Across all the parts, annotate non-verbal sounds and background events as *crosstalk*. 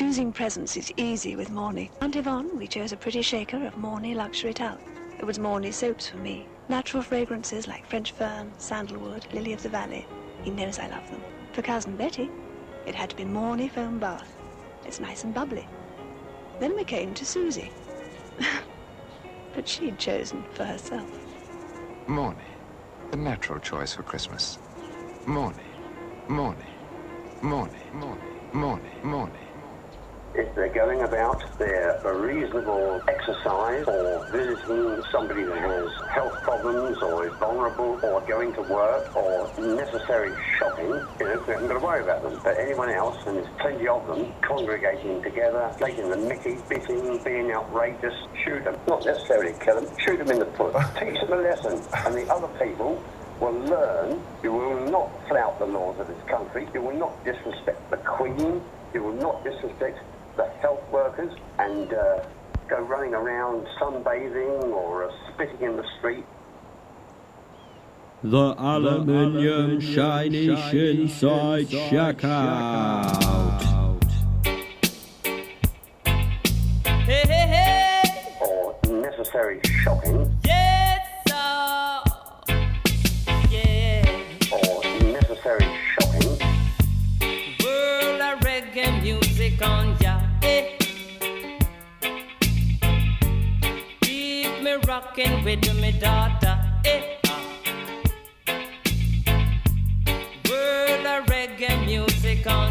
Choosing presents is easy with Morny. Aunt Yvonne, we chose a pretty shaker of Morny luxury talc. It was Morny soaps for me. Natural fragrances like French fern, sandalwood, lily of the valley. He knows I love them. For cousin Betty, it had to be Morny foam bath. It's nice and bubbly. Then we came to Susie. *laughs* but she'd chosen for herself. Morny, the natural choice for Christmas. Morny, Morny, Morny, Morny, Morny, Morny. If they're going about their reasonable exercise or visiting somebody that has health problems or is vulnerable or going to work or necessary shopping, you know, we haven't got to worry about them. But anyone else, and there's plenty of them, congregating together, taking the mickey, bitting, being outrageous, shoot them. Not necessarily kill them, shoot them in the foot. *laughs* Teach them a lesson. And the other people will learn you will not flout the laws of this country, you will not disrespect the Queen, you will not disrespect the health workers and uh, go running around sunbathing or uh, spitting in the street. The aluminium shiny inside shack out. Hey, hey, hey. or necessary rocking with me daughter. Eh. ah. World of reggae music on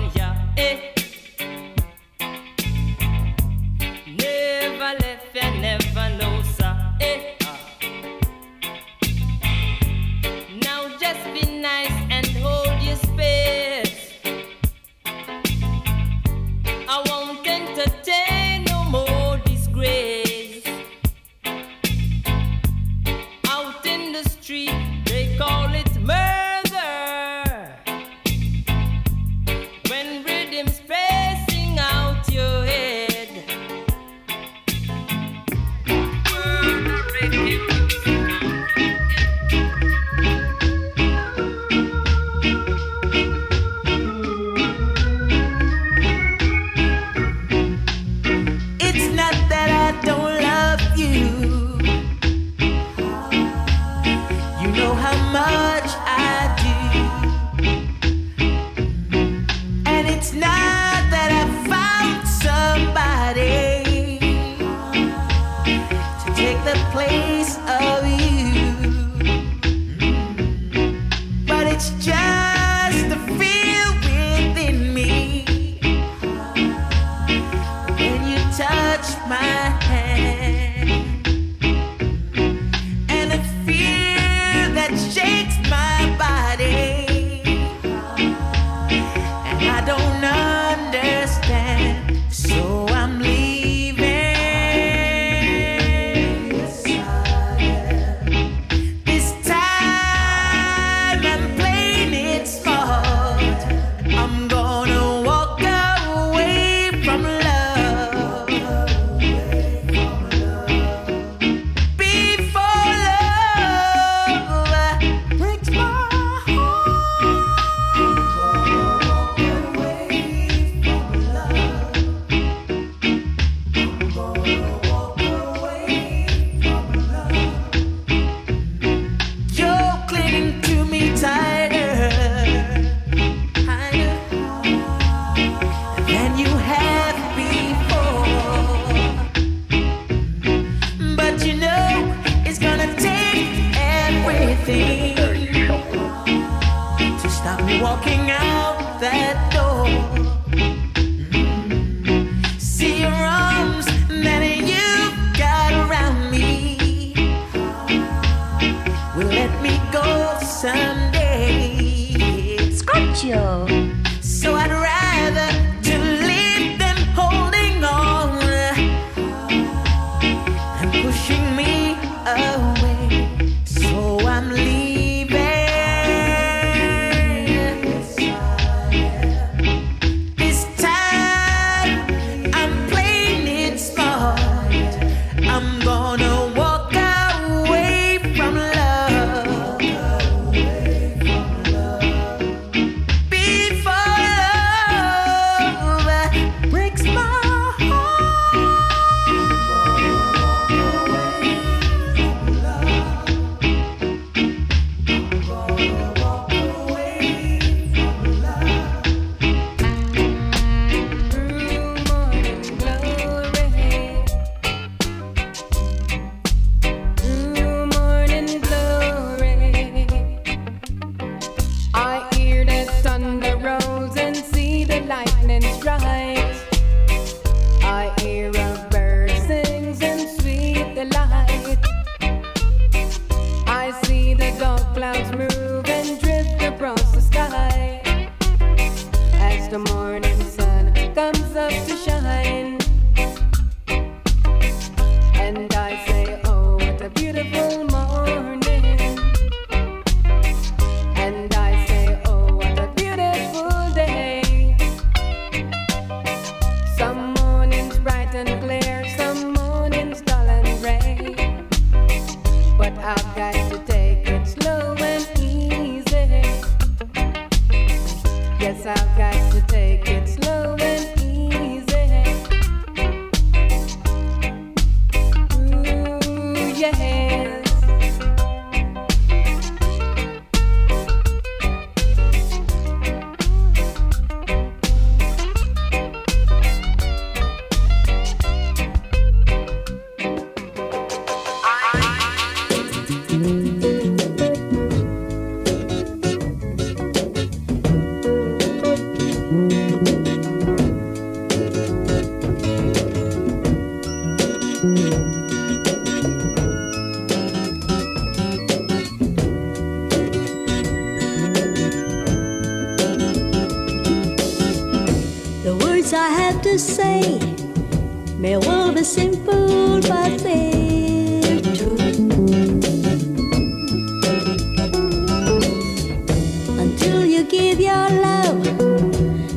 give your love.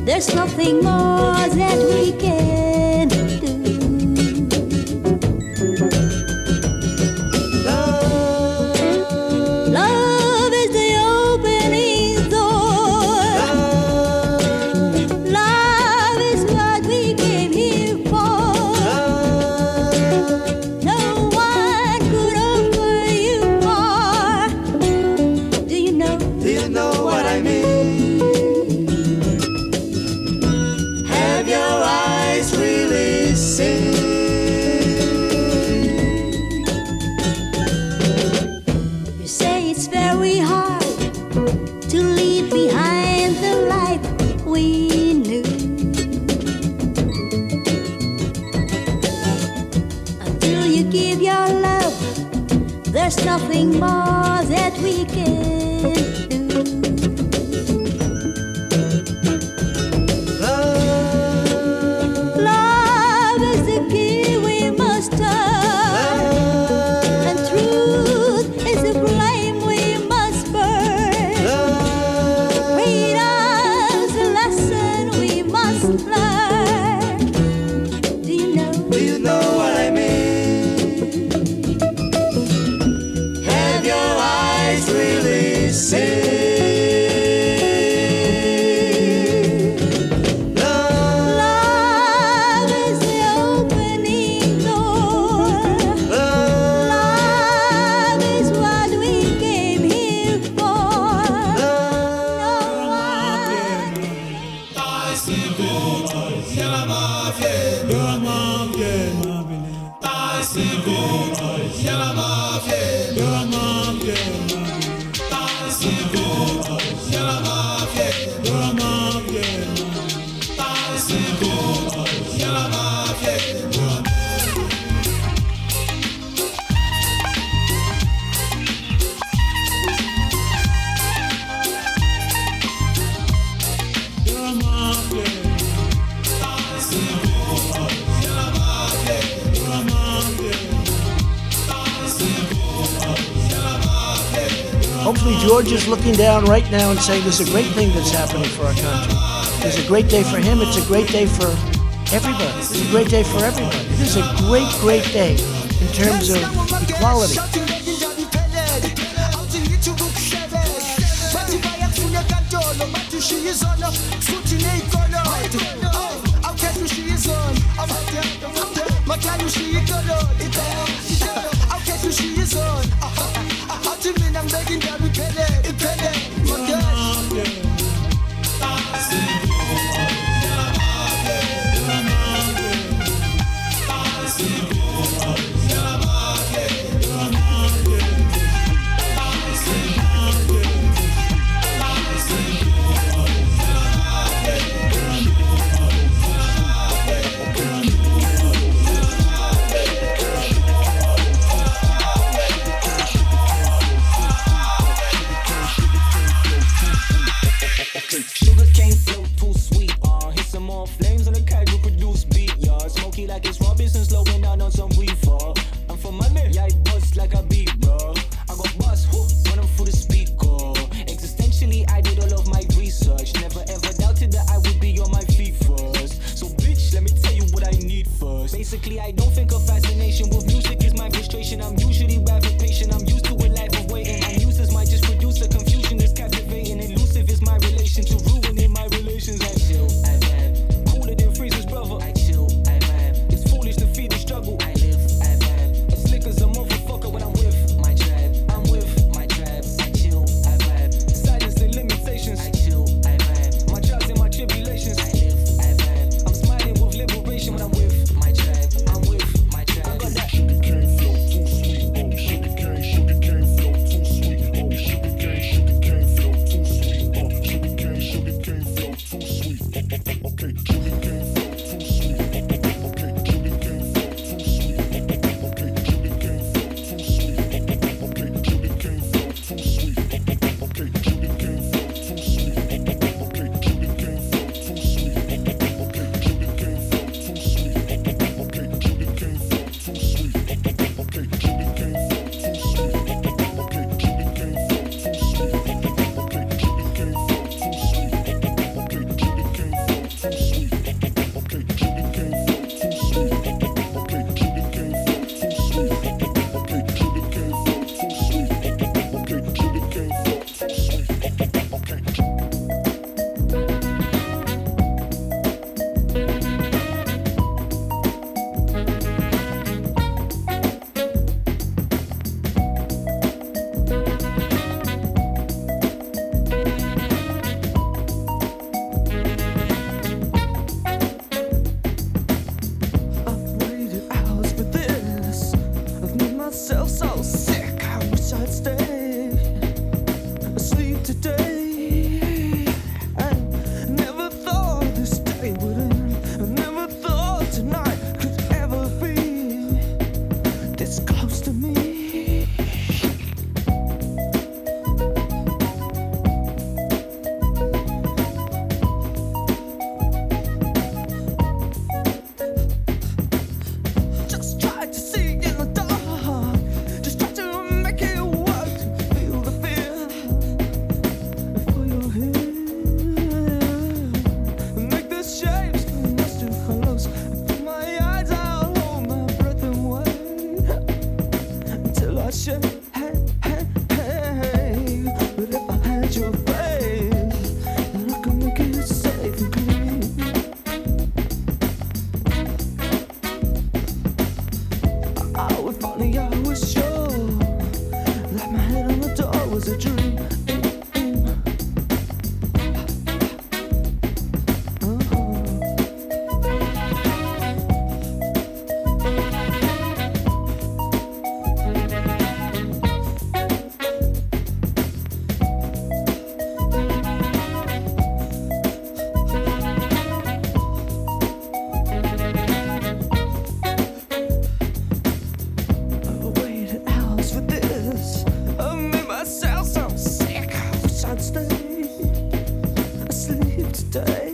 There's nothing more that we can. Hopefully, George is looking down right now and saying, "There's a great thing that's happening for our country. It's a great day for him. It's a great day for everybody. It's a great day for everybody. It is a great, great day in terms of equality. Sleep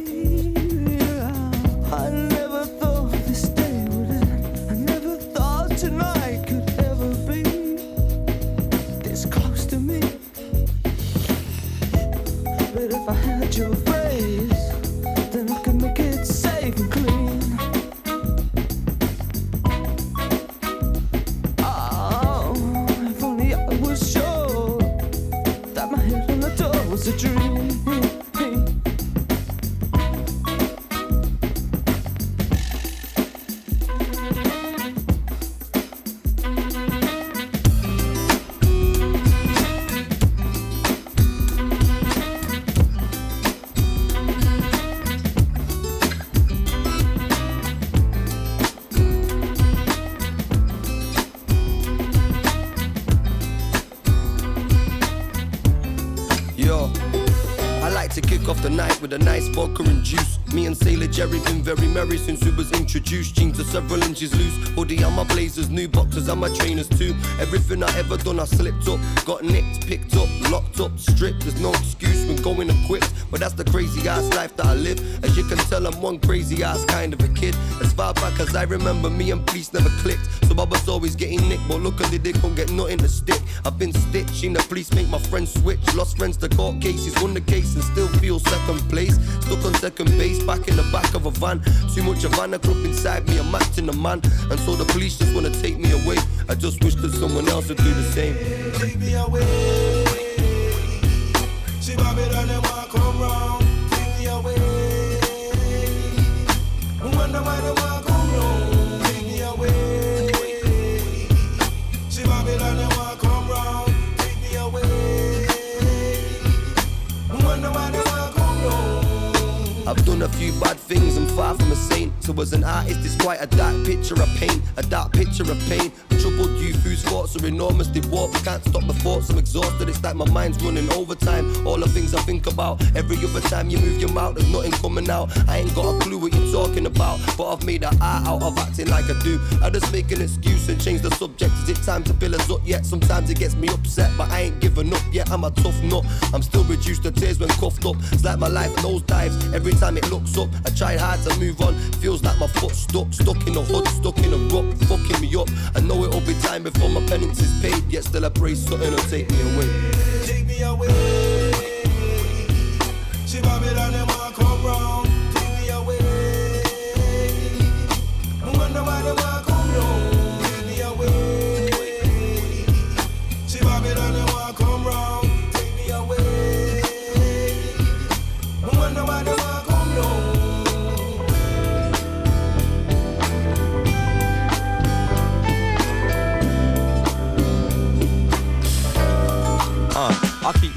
Jerry been very merry since we was introduced. Jeans are several inches loose. Hoodie on my blazers, new boxes on my trainers too. Everything I ever done, I slipped up. Got nicked, picked up, locked up, stripped. There's no excuse when going equipped. But that's the crazy ass life that I live. As you can tell, I'm one crazy ass kind of a kid. As far back as I remember, me and police never clicked. Was always getting nicked, but look at the dick, don't get nothing to stick. I've been stitching the police, make my friends switch. Lost friends to court cases, won the case and still feel second place. Stuck on second base, back in the back of a van. Too much Havana club inside me, I'm acting a man. And so the police just wanna take me away. I just wish that someone else would do the same. Take me away. They picture of pain, a dark picture of pain. Troubled youth whose thoughts are enormous, they walk, can't stop the thoughts, I'm exhausted, it's like my mind's running overtime. All the things I think about, every other time you move your mouth, there's nothing coming out. I ain't got a clue what you're talking about, but I've made an art out of acting like I do. I just make excuse and change the subject. Is it time to fill us up yet? Sometimes it gets me upset, but I ain't giving up yet. I'm a tough nut. I'm still reduced to tears when cuffed up. It's like my life nose dives every time it looks up. I try hard to move on, feels like my foot stuck, stuck in a hood, stuck in a rut, fucking me up. I know it'll be time before my penance is paid, yet still I pray something will take me away. Take me away.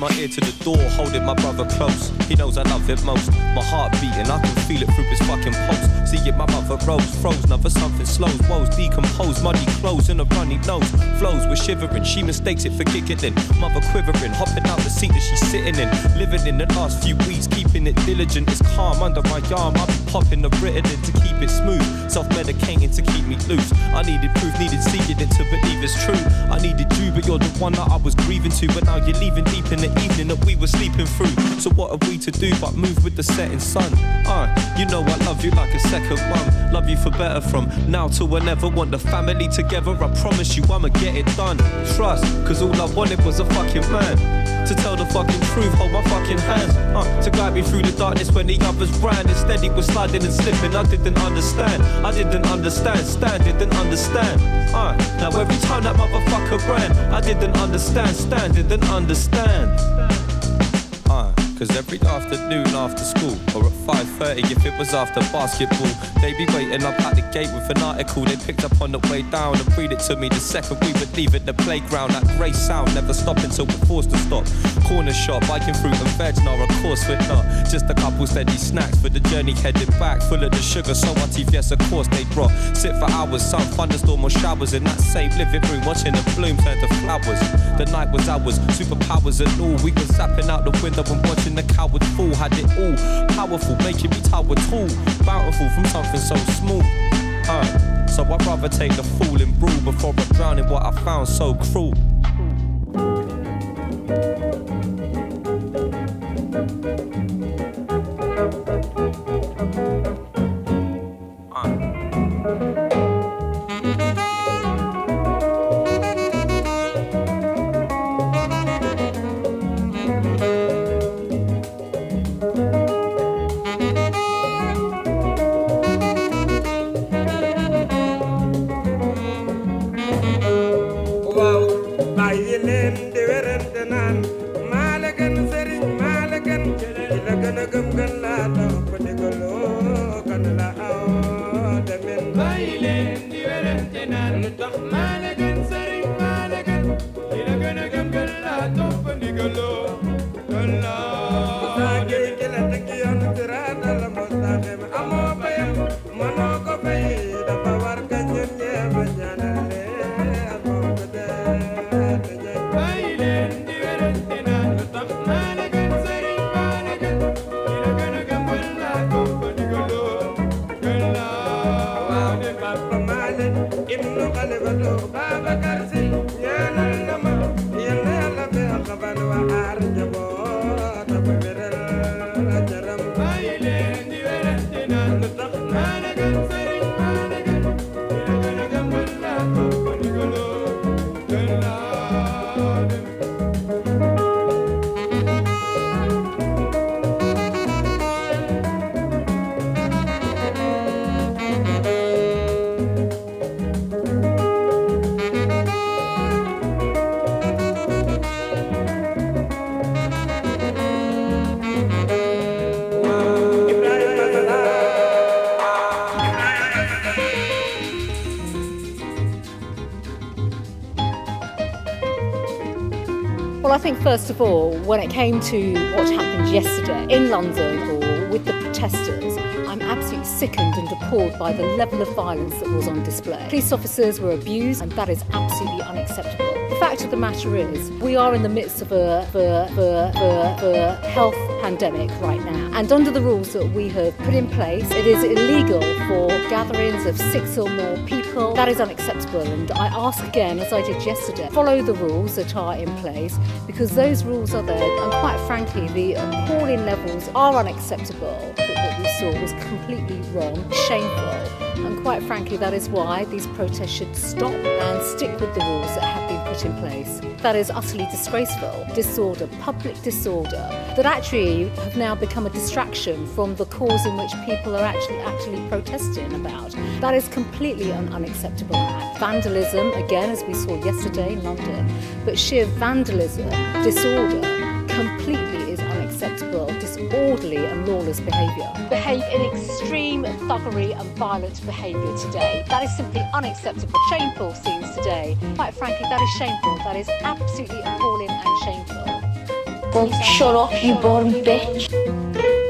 My ear to the door, holding my brother close. He knows I love it most. My heart beating, I can feel it through his fucking pulse. See it, my mother rose, froze, never something slows. Woes decomposed, muddy clothes and a runny nose. Flows, we're shivering, she mistakes it for giggling. Mother quivering, hopping out the seat that she's sitting in. Living in the last few weeks, keeping it diligent. It's calm under my arm, I be popping the Ritalin to keep it smooth. Self medicating to keep me loose. I needed proof, needed seeing it to believe it's true. I needed you, but you're the one that I was grieving to. But now you're leaving deep in the evening that we were sleeping through. So what are we to do but move with the setting sun? Uh, you know I love you like a second mum. Love you for better from now till whenever. Want the family together, I promise you I'ma get it done. Trust, cause all I wanted was a fucking man. To tell the fucking truth, hold my fucking hands. Uh, to guide me through the darkness when the others ran. Instead he was sliding and slipping, I didn't understand. I didn't understand, Stan didn't understand. Uh, now every time that motherfucker ran, I didn't understand, Stan didn't understand. Cause every afternoon after school, or at 5.30 if it was after basketball, they'd be waiting up at the gate with an article they picked up on the way down and read it to me the second we would leave at the playground. That grey sound never stopped until we're forced to stop. Corner shop, biking fruit and veg, no, of course we're not. Just a couple steady snacks for the journey headed back, full of the sugar, so much TVS, of course they drop. Sit for hours, sun, thunderstorm or showers in that same living room, watching the bloom turn to flowers. The night was ours, superpowers and all. We were zapping out the window and watching the cowards fall. Had it all, powerful, making me tower tall. Bountiful from something so small. Uh, so I'd rather take the fall and brew before I drown in what I found so cruel. Think first of all, when it came to what happened yesterday in London or with the protesters, I'm absolutely sickened and appalled by the level of violence that was on display. Police officers were abused, and that is absolutely unacceptable. Of the matter is, we are in the midst of a, a, a, a health pandemic right now. And under the rules that we have put in place, it is illegal for gatherings of six or more people. That is unacceptable. And I ask again, as I did yesterday, follow the rules that are in place because those rules are there. And quite frankly, the appalling levels are unacceptable. Saw was completely wrong, shameful. And quite frankly, that is why these protests should stop and stick with the rules that have been put in place. That is utterly disgraceful. Disorder, public disorder, that actually have now become a distraction from the cause in which people are actually actually protesting about. That is completely an unacceptable act. Vandalism, again, as we saw yesterday in London, but sheer vandalism, disorder, completely is unacceptable, disorderly and lawless behaviour. Behave in extreme thuggery and violent behaviour today. That is simply unacceptable. Shameful scenes today. Quite frankly, that is shameful. That is absolutely appalling and shameful. Well, shut up, you boring bitch.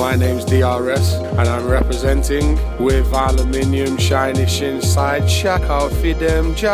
My name's DRS and I'm representing with aluminium shinish inside. Check out for them, Jack.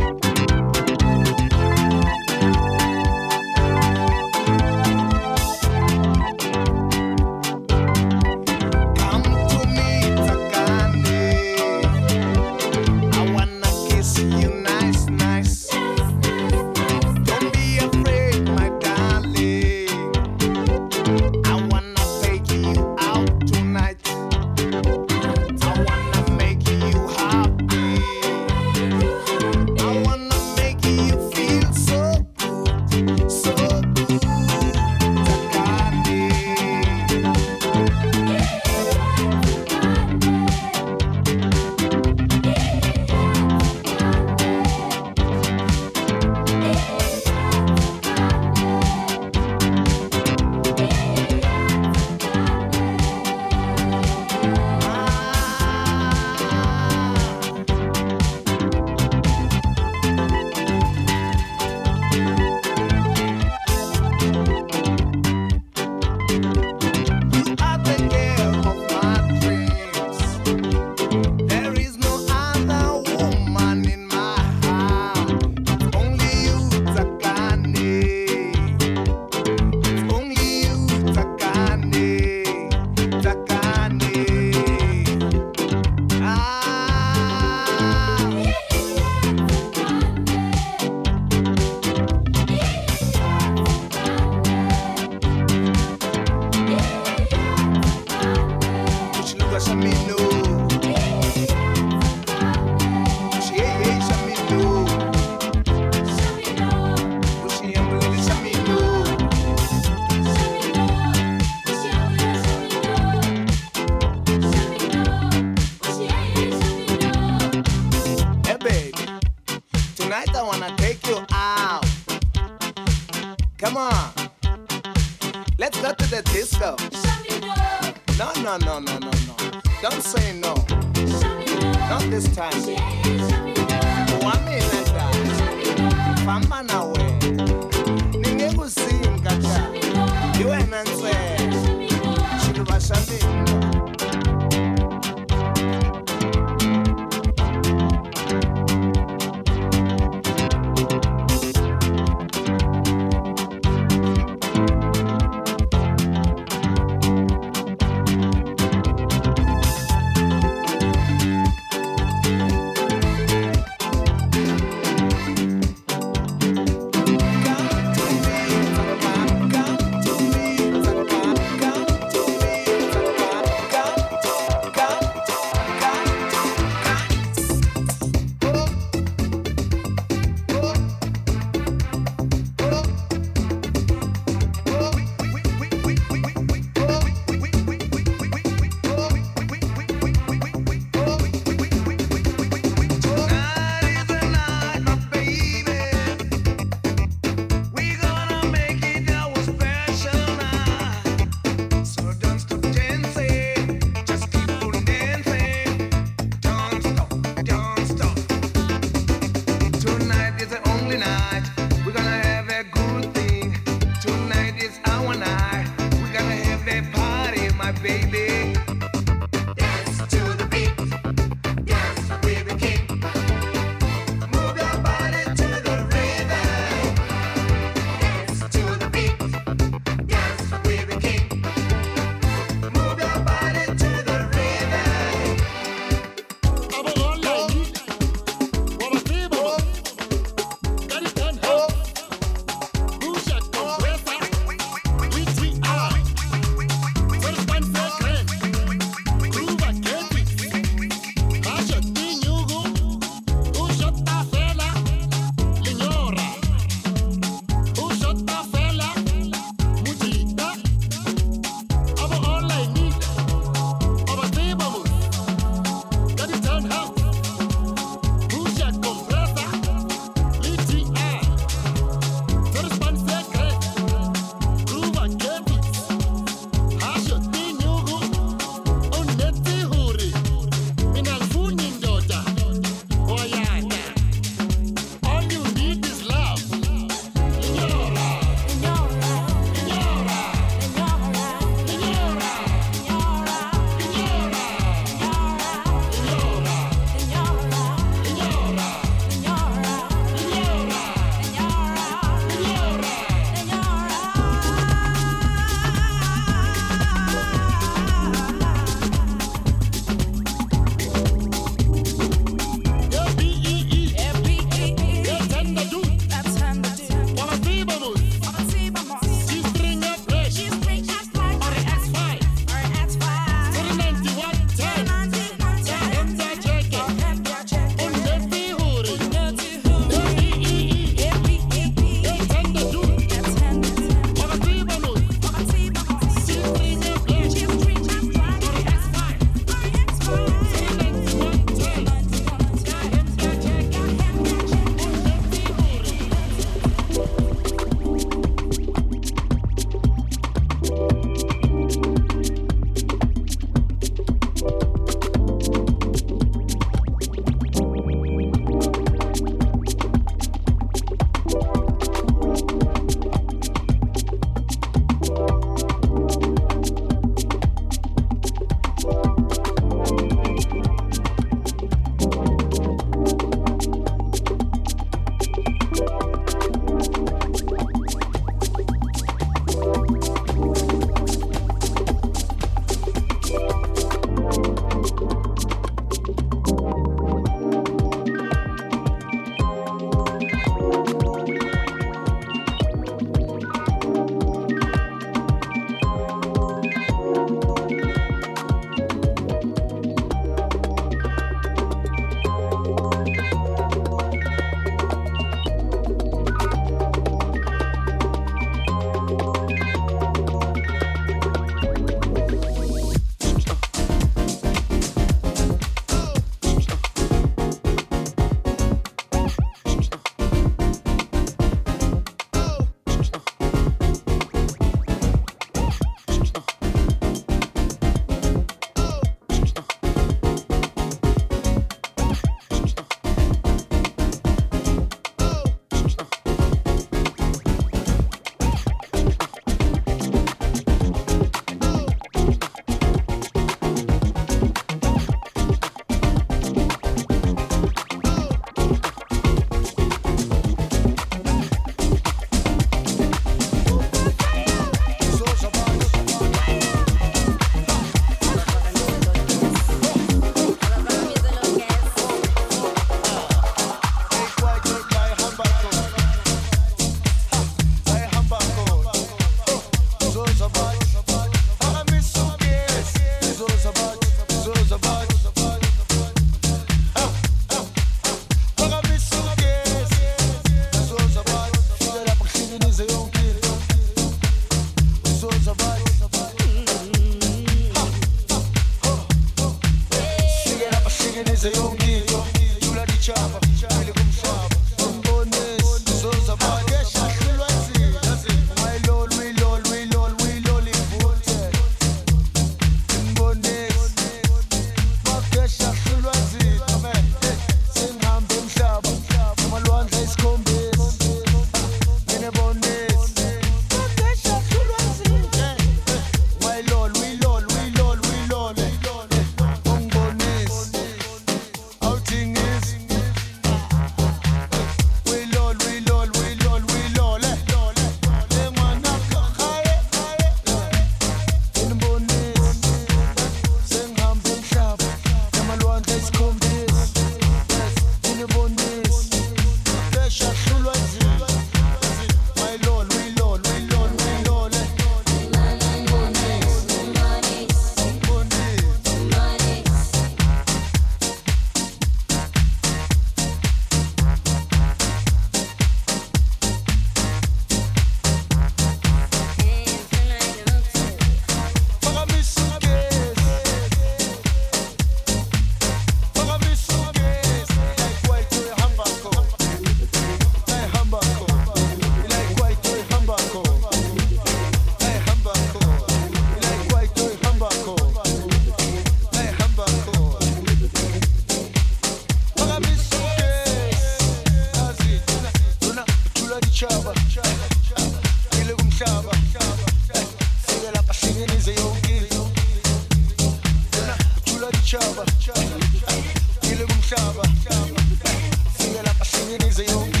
You.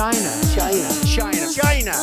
China. China. China. China.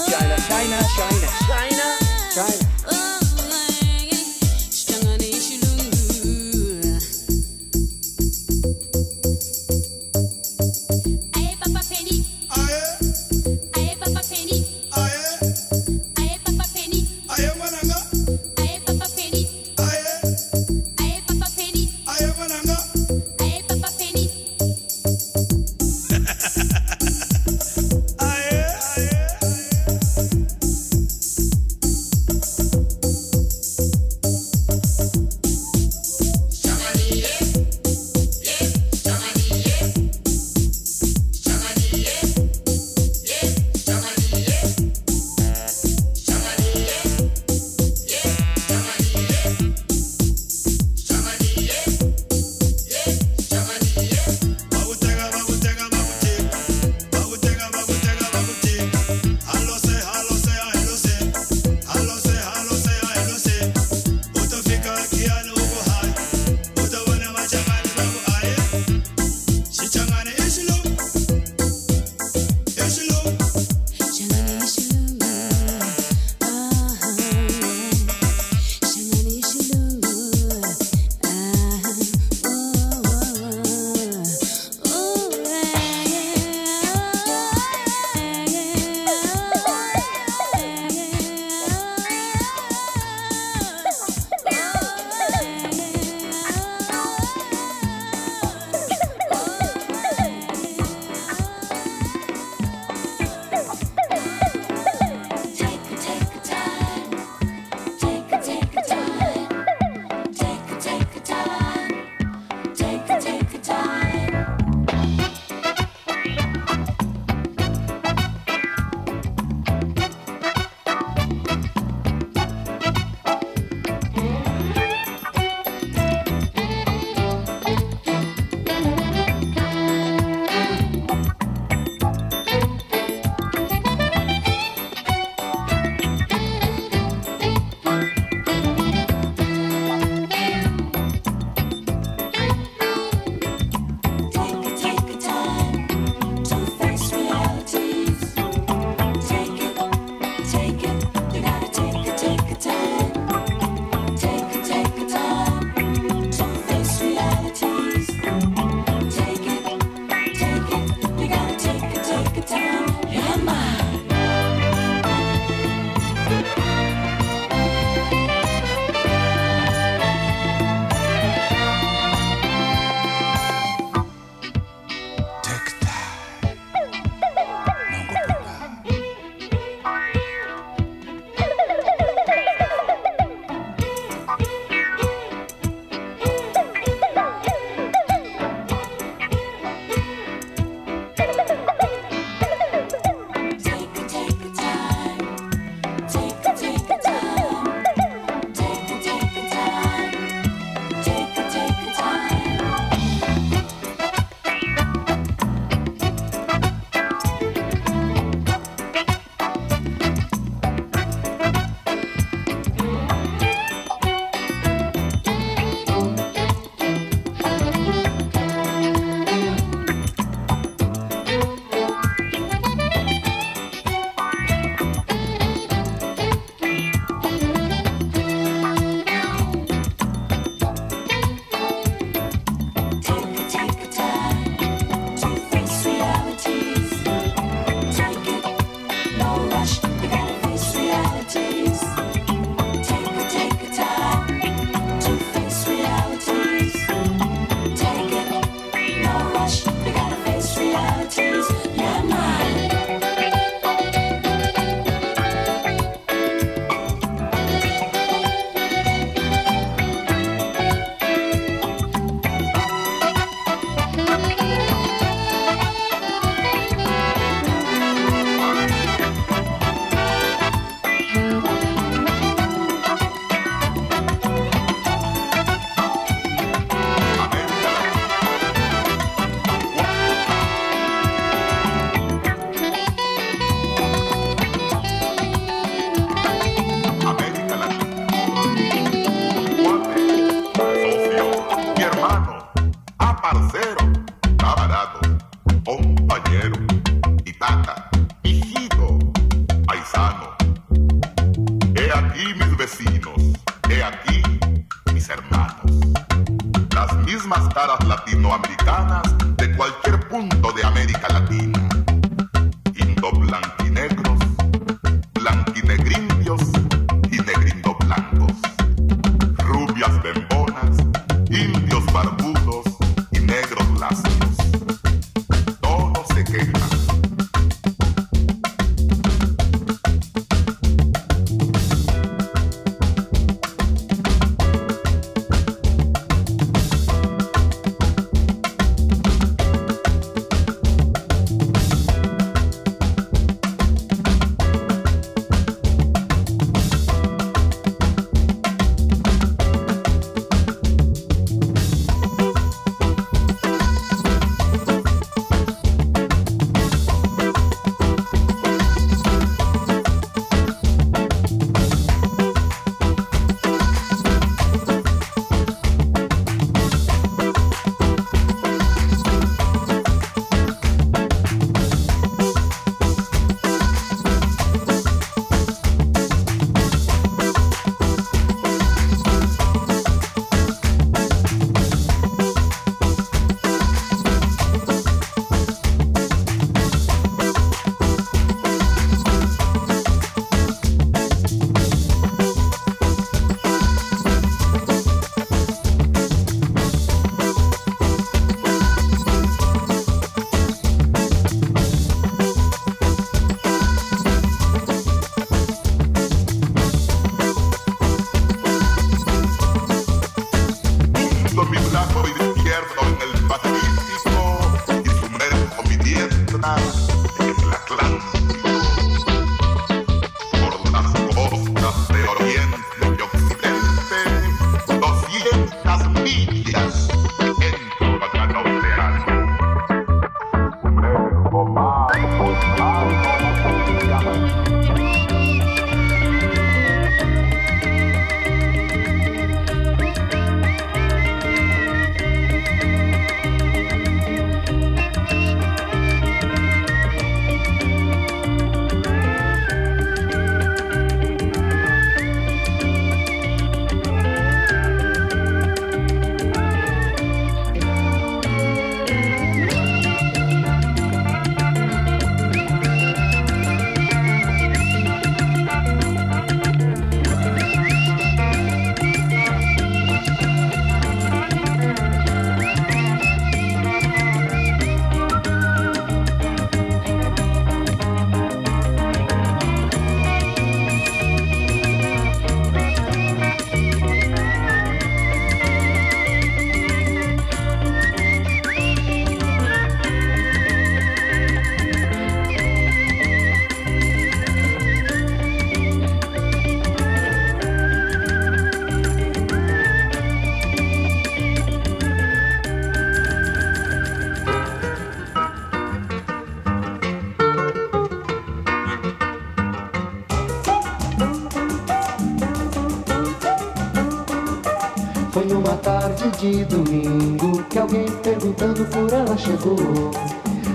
Perguntando por ela chegou.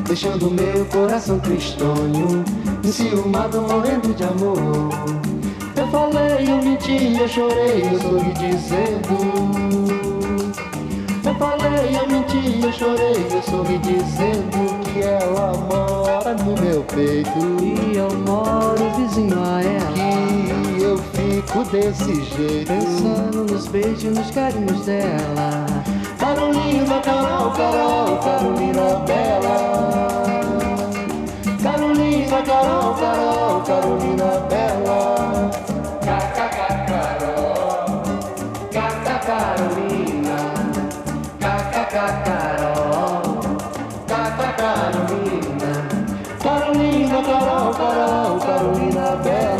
Deixando meu coração tristonho, enciumado, morrendo de amor. Eu falei, eu menti, eu chorei, eu sorri dizendo. Eu falei, eu menti, eu chorei, eu sorri dizendo que ela mora no meu peito. E eu moro vizinho a ela. Que eu fico desse jeito. Pensando nos beijos, nos carinhos dela. Carolina, Carol, Carol, Carolina Bela. Carolina, Carol, Carol, Carolina Bela. Cacaca, Carol. Caca, Carolina. Cacaca, Carol. Caca, Carolina. Carolina, Carol, Carol, Carolina Bela.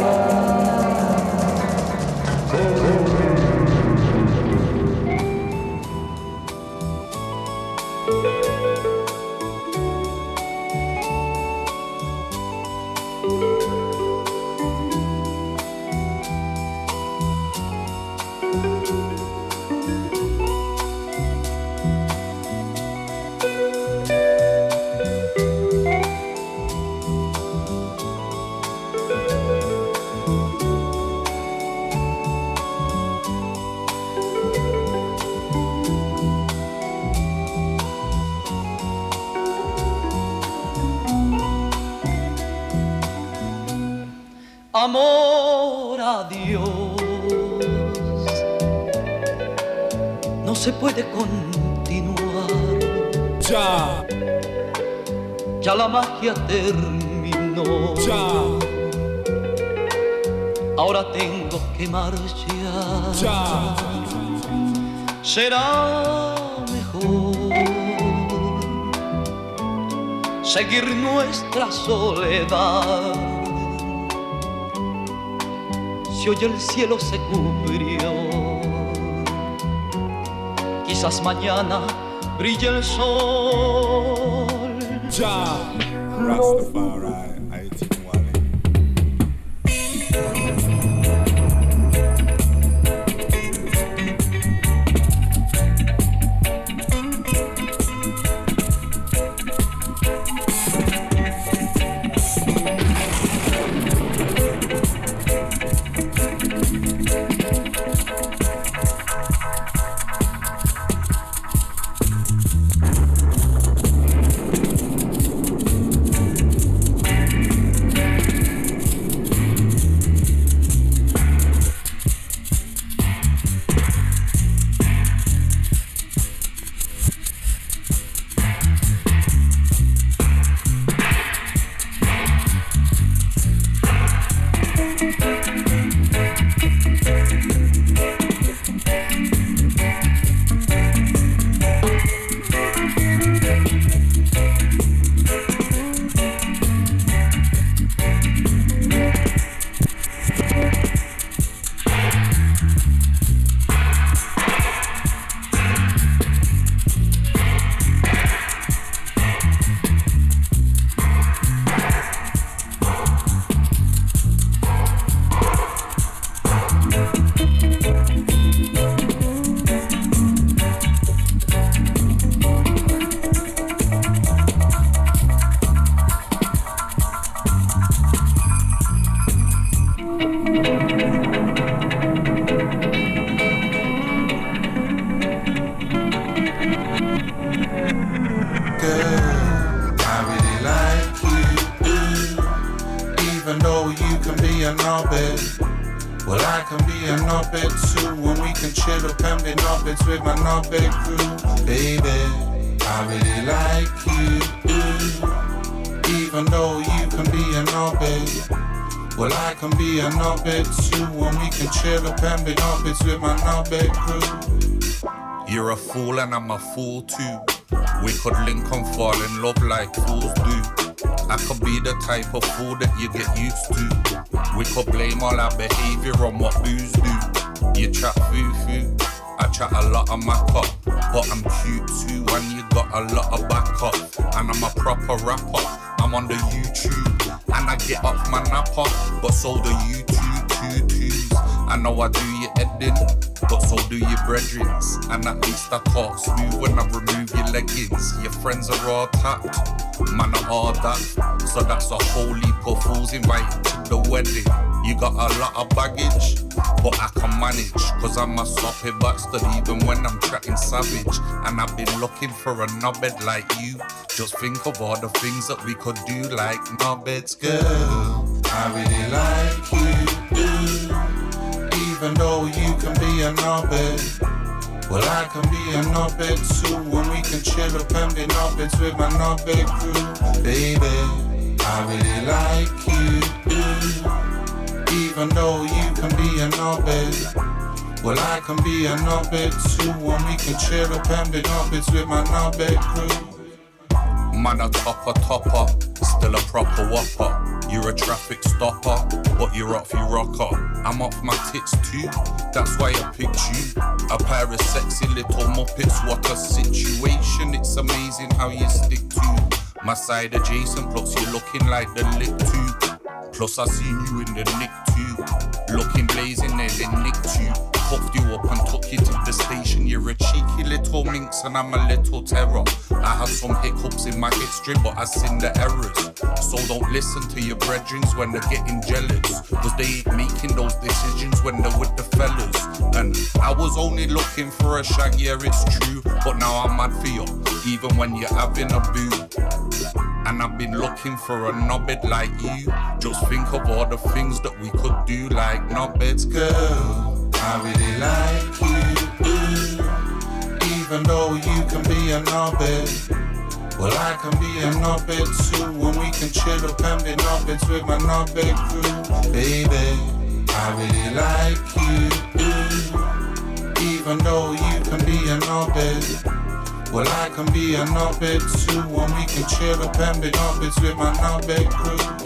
Ya. Ya la magia terminó. Ya. Ahora tengo que marchar. Ya. Será mejor seguir nuestra soledad. Si hoy el cielo se cubrió, quizás mañana brille el sol. Ja. Rastafari. A too. When we can chill up and be knobbits with my knobbit crew. Baby, I really like you. Even though you can be a knobbit. Well, I can be a knobbit too. When we can chill up and be knobbits with my knobbit crew. You're a fool and I'm a fool too. We could link and fall in love like fools do. I could be the type of fool that you get used to. We could blame all our behavior on what booze do. You chat foo foo, I chat a lot of my cup. But I'm cute too, and you got a lot of backup. And I'm a proper rapper, I'm on the YouTube. And I get off my napper, but so do you two, two twos. I know I do in, but so do your brethrens. And at least I talk smooth when I remove your leggings. Your friends are all tapped, man are all that. So that's a whole heap of fools invited to the wedding. You got a lot of baggage, but I can manage. Cause I'm a soppy bastard even when I'm chatting savage. And I've been looking for a knobhead like you. Just think of all the things that we could do like knobheads, girl. I really like you. You can a knobbit. Well, I can be a knobbit too. When we can chill up and be knobbits with my knobbit crew. Baby, I really like you. Even though you can be a knobbit. Well, I can be a knobbit too. When we can chill up and be knobbits with my knobbit crew. Man a topper topper, still a proper whopper. You're a traffic stopper, but you're off your rocker. I'm off my tits too, that's why I picked you. A pair of sexy little muppets, what a situation. It's amazing how you stick to my side adjacent, plus you're looking like the lick too. Plus I seen you in the nick too, looking blazing nearly nicked you. Puffed you up and took you to the station. You're a cheeky little minx and I'm a little terror. I had some hiccups in my history, but I seen the errors. So don't listen to your brethrens when they're getting jealous. Cause they ain't making those decisions when they're with the fellas. And I was only looking for a shag, yeah, it's true. But now I'm mad for you, even when you're having a boo. And I've been looking for a knobbed like you. Just think of all the things that we could do like knobbeds, girl. I really like you, even though you can be a knobbed. Well, I can be a knobbed too, when we can chill up and be knobbeds with my knobbed crew, baby. I really like you, even though you can be a knobbed. Well, I can be a knobbed too, when we can chill up and be knobbeds with my knobbed crew.